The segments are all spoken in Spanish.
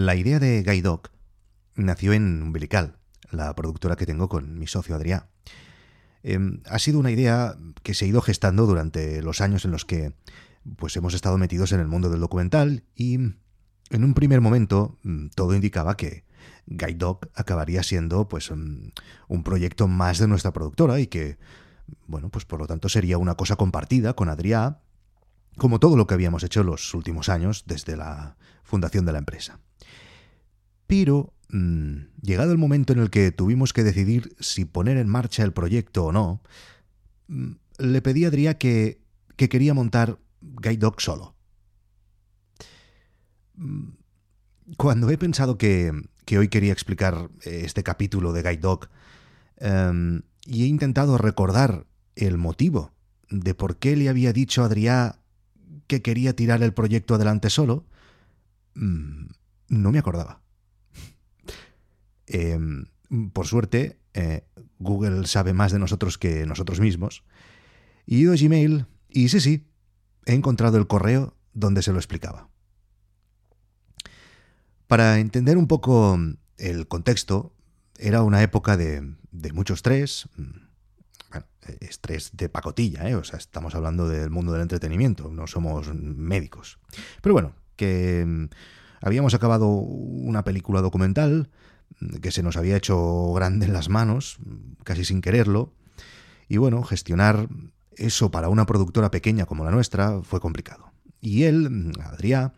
La idea de Gaidoc nació en Umbilical, la productora que tengo con mi socio Adrián. Em, ha sido una idea que se ha ido gestando durante los años en los que pues hemos estado metidos en el mundo del documental y en un primer momento mm, todo indicaba que Guide acabaría siendo pues un, un proyecto más de nuestra productora y que bueno, pues por lo tanto sería una cosa compartida con Adrián, como todo lo que habíamos hecho los últimos años desde la fundación de la empresa. Pero, mm, llegado el momento en el que tuvimos que decidir si poner en marcha el proyecto o no, mm, le pedí a Adrián que, que quería montar Guide Dog solo. Mm, cuando he pensado que, que hoy quería explicar eh, este capítulo de Guide Dog em, y he intentado recordar el motivo de por qué le había dicho a Adrián que quería tirar el proyecto adelante solo, mm, no me acordaba. Em, por suerte, eh, Google sabe más de nosotros que nosotros mismos. Y he ido a Gmail y sí, sí, he encontrado el correo donde se lo explicaba. Para entender un poco el contexto, era una época de, de mucho estrés, bueno, estrés de pacotilla, ¿eh? o sea, estamos hablando del mundo del entretenimiento, no somos médicos. Pero bueno, que mm, habíamos acabado una película documental mm, que se nos había hecho grande en las manos, mm, casi sin quererlo, y bueno, gestionar eso para una productora pequeña como la nuestra fue complicado. Y él, Adrián,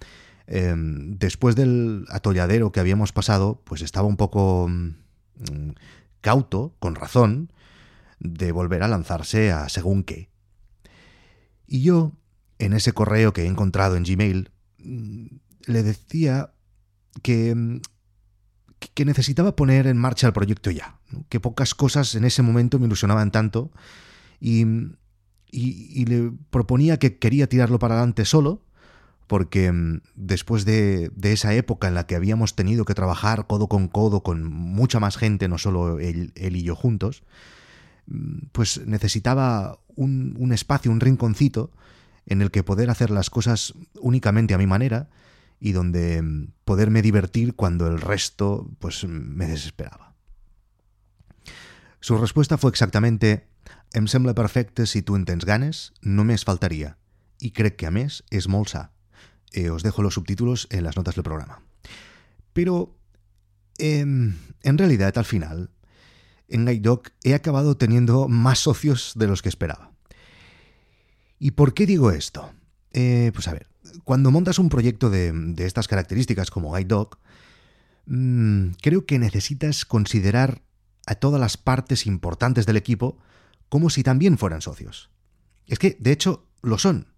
em, después del atolladero que habíamos pasado, pues estaba un poco cauto, con razón, de volver a lanzarse a según qué. Y yo, en ese correo que he encontrado en Gmail, mm, le decía que, que necesitaba poner en marcha el proyecto ya, que pocas cosas en ese momento me ilusionaban tanto y, y, le proponía que quería tirarlo para adelante solo, porque mm, después de, de, esa época en la que habíamos tenido que trabajar codo con codo con mucha más gente, no solo él, y yo juntos, Mm, pues necesitaba un, espacio, un rinconcito en el que poder hacer las cosas únicamente a mi manera y donde mm, poderme divertir cuando el resto pues me desesperaba. Su respuesta fue exactamente Em sembla perfecte si tú en tens ganes, només faltaria. I crec que a més és molt sa. Eh, os dejo los subtítulos en las notas del programa. Pero, eh, en realidad, al final, en Guide he acabado teniendo más socios de los que esperaba. ¿Y por qué digo esto? Eh, pues a ver, cuando montas un proyecto de, estas características como Guide mmm, creo que necesitas considerar a todas las partes importantes del equipo como si también fueran socios. Es que, de hecho, lo son.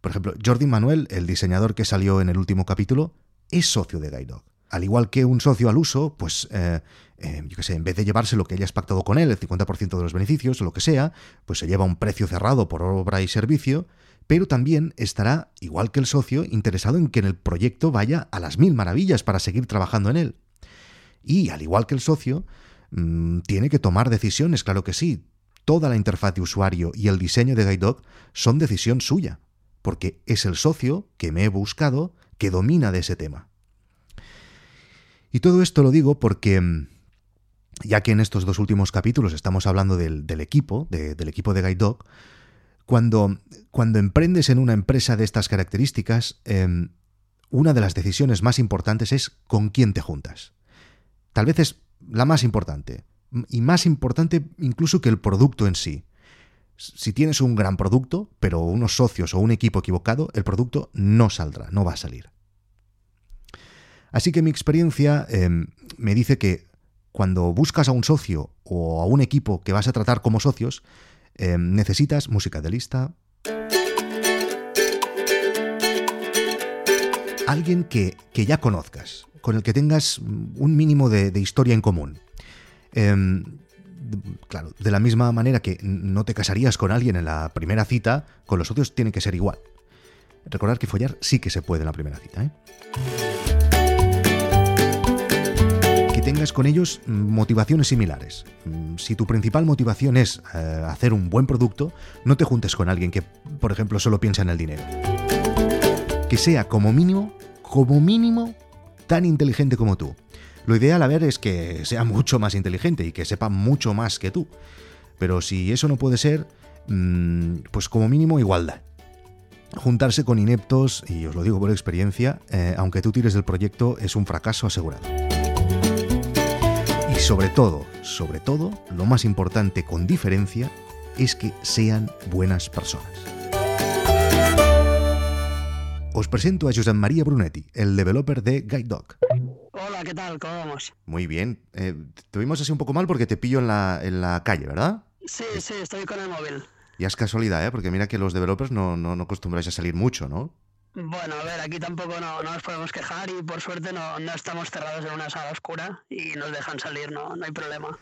Por ejemplo, Jordi Manuel, el diseñador que salió en el último capítulo, es socio de Guide al igual que un socio al uso, pues, eh, eh, yo qué sé, en vez de llevarse lo que hayas pactado con él, el 50% de los beneficios lo que sea, pues se lleva un precio cerrado por obra y servicio, pero también estará, igual que el socio, interesado en que el proyecto vaya a las mil maravillas para seguir trabajando en él. Y, al igual que el socio, mmm, tiene que tomar decisiones, claro que sí. Toda la interfaz de usuario y el diseño de GuideDog son decisión suya, porque es el socio que me he buscado que domina de ese tema. Y todo esto lo digo porque, mm, ya que en estos dos últimos capítulos estamos hablando del, equipo, de, del equipo de Guide Dog, cuando, cuando, emprendes en una empresa de estas características, eh, una de las decisiones más importantes es con quién te juntas. Tal vez es la más importante, y más importante incluso que el producto en sí. Si tienes un gran producto, pero unos socios o un equipo equivocado, el producto no saldrá, no va a salir. Así que mi experiencia eh, me dice que cuando buscas a un socio o a un equipo que vas a tratar como socios, eh, necesitas música de lista. Alguien que, que, ya conozcas, con el que tengas un mínimo de, historia en común. Eh, claro, de la misma manera que no te casarías con alguien en la primera cita, con los socios tiene que ser igual. Recordar que follar sí que se puede en la primera cita. ¿eh? Tengas con ellos motivaciones similares. Mm, si tu principal motivación es eh, hacer un buen producto, no te juntes con alguien que, por ejemplo, solo piensa en el dinero. Que sea como mínimo, como mínimo, tan inteligente como tú. Lo ideal a ver es que sea mucho más inteligente y que sepa mucho más que tú. Pero si eso no puede ser, mm, pues como mínimo igualdad. Juntarse con ineptos, y os lo digo por experiencia, eh, aunque tú tires del proyecto, es un fracaso asegurado. Y sobre todo, sobre todo, lo más importante con diferencia es que sean buenas personas. Os presento a Josep María Brunetti, el developer de Guide Dog. Hola, ¿qué tal? ¿Cómo vamos? Muy bien. Eh, te vimos así un poco mal porque te pillo en la, en la calle, ¿verdad? Sí, sí, estoy con el móvil. Ya es casualidad, ¿eh? Porque mira que los developers no, no, no acostumbráis a salir mucho, ¿no? Bueno, a ver, aquí tampoco no, no nos podemos quejar y por suerte no, no estamos cerrados en una sala oscura y nos dejan salir, no, no hay problema.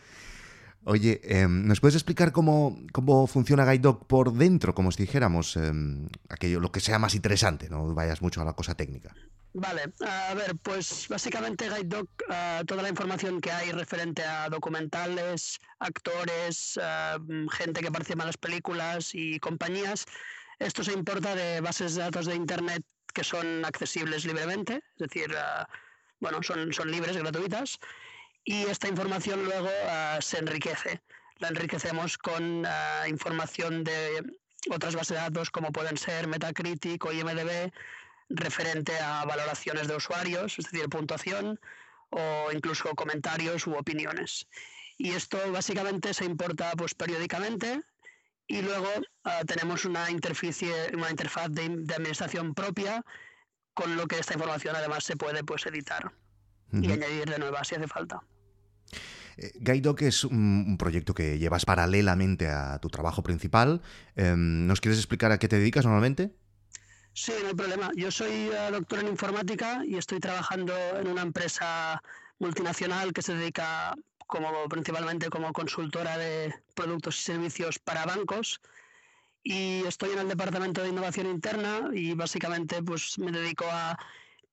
Oye, em, ¿nos puedes explicar cómo, cómo funciona GuideDog por dentro, como si dijéramos, em, aquello, lo que sea más interesante, no vayas mucho a la cosa técnica? Vale, a ver, pues básicamente GuideDog, uh, toda la información que hay referente a documentales, actores, uh, gente que participa en las películas y compañías, esto se importa de bases de datos de Internet que son accesibles libremente, es decir, uh, bueno, son, son libres, gratuitas y esta información luego uh, se enriquece. La enriquecemos con uh, información de otras bases de datos como pueden ser Metacritic o IMDB referente a valoraciones de usuarios, es decir, puntuación o incluso comentarios u opiniones. Y esto básicamente se importa pues, periódicamente y luego uh, tenemos una, una interfaz de, de, administración propia con lo que esta información además se puede pues, editar uh -huh. y añadir de nueva si hace falta. Eh, GuideDoc es un, proyecto que llevas paralelamente a tu trabajo principal. Eh, ¿Nos quieres explicar a qué te dedicas normalmente? Sí, no hay problema. Yo soy uh, doctor en informática y estoy trabajando en una empresa multinacional que se dedica como principalmente como consultora de productos y servicios para bancos y estoy en el departamento de innovación interna y básicamente pues me dedico a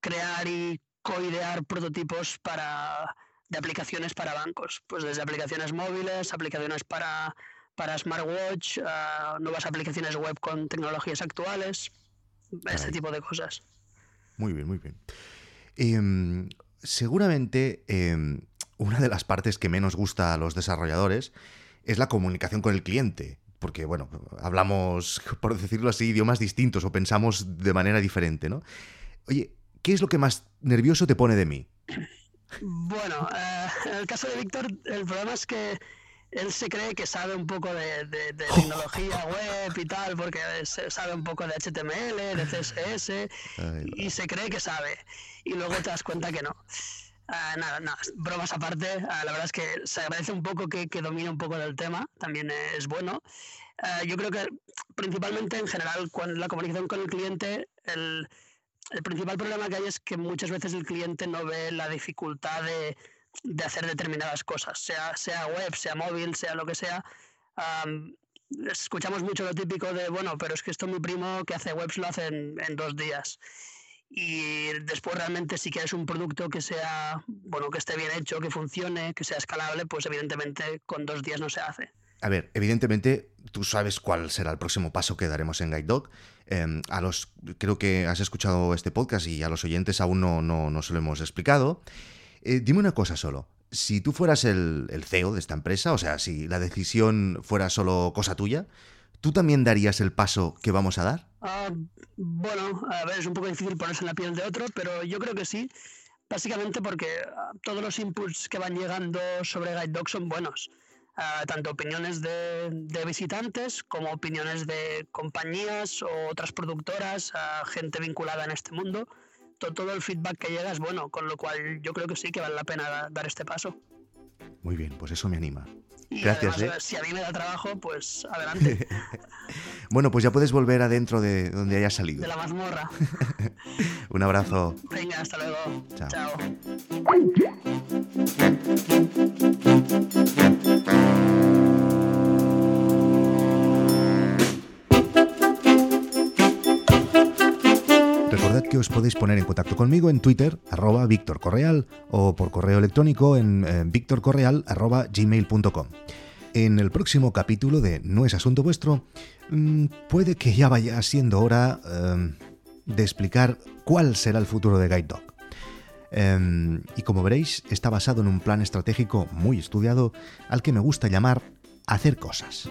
crear y coidear prototipos para de aplicaciones para bancos, pues desde aplicaciones móviles, aplicaciones para, para smartwatch, uh, nuevas aplicaciones web con tecnologías actuales, este tipo de cosas. Muy bien, muy bien. Eh, seguramente eh, una de las partes que menos gusta a los desarrolladores es la comunicación con el cliente. Porque, bueno, hablamos, por decirlo así, idiomas distintos o pensamos de manera diferente, ¿no? Oye, ¿qué es lo que más nervioso te pone de mí? Bueno, eh, en el caso de Víctor, el problema es que él se cree que sabe un poco de, de, de tecnología web y tal, porque sabe un poco de HTML, de CSS, Ay, y se cree que sabe. Y luego te das cuenta que no. Uh, nada, nada, bromas aparte, uh, la verdad es que se agradece un poco que, que domine un poco del tema, también es bueno. Uh, yo creo que principalmente en general, cuando la comunicación con el cliente, el, el principal problema que hay es que muchas veces el cliente no ve la dificultad de, de hacer determinadas cosas, sea, sea web, sea móvil, sea lo que sea. Escuchamos mucho lo típico de, bueno, pero es que esto mi primo que hace webs lo hace en, en dos días. Y después realmente si quieres un producto que sea, bueno, que esté bien hecho, que funcione, que sea escalable, pues evidentemente con dos días no se hace. A ver, evidentemente tú sabes cuál será el próximo paso que daremos en GuideDog. Eh, a los, creo que has escuchado este podcast y a los oyentes aún no, no, no se lo hemos explicado. Eh, dime una cosa solo. Si tú fueras el, el, CEO de esta empresa, o sea, si la decisión fuera solo cosa tuya, ¿tú también darías el paso que vamos a dar? Uh, bueno, a ver, es un poco difícil ponerse en la piel de otro, pero yo creo que sí. Básicamente porque uh, todos los inputs que van llegando sobre GuideDog son buenos. Uh, tanto opiniones de, visitantes como opiniones de compañías o otras productoras, gente vinculada en este mundo. Todo, el feedback que llega es bueno, con lo cual yo creo que sí que vale la pena dar este paso. Muy bien, pues eso me anima. Y Gracias. Además, ¿eh? Si a mí me da trabajo, pues adelante. bueno, pues ya puedes volver adentro de donde hayas salido. De la mazmorra. Un abrazo. Venga, hasta luego. Chao. Chao. Que os podéis poner en contacto conmigo en Twitter, arroba Víctor Correal, o por correo electrónico en eh. En el próximo capítulo de No es asunto vuestro, mmm, puede que ya vaya siendo hora eh, de explicar cuál será el futuro de Guide Dog. Em, y como veréis, está basado en un plan estratégico muy estudiado al que me gusta llamar hacer cosas.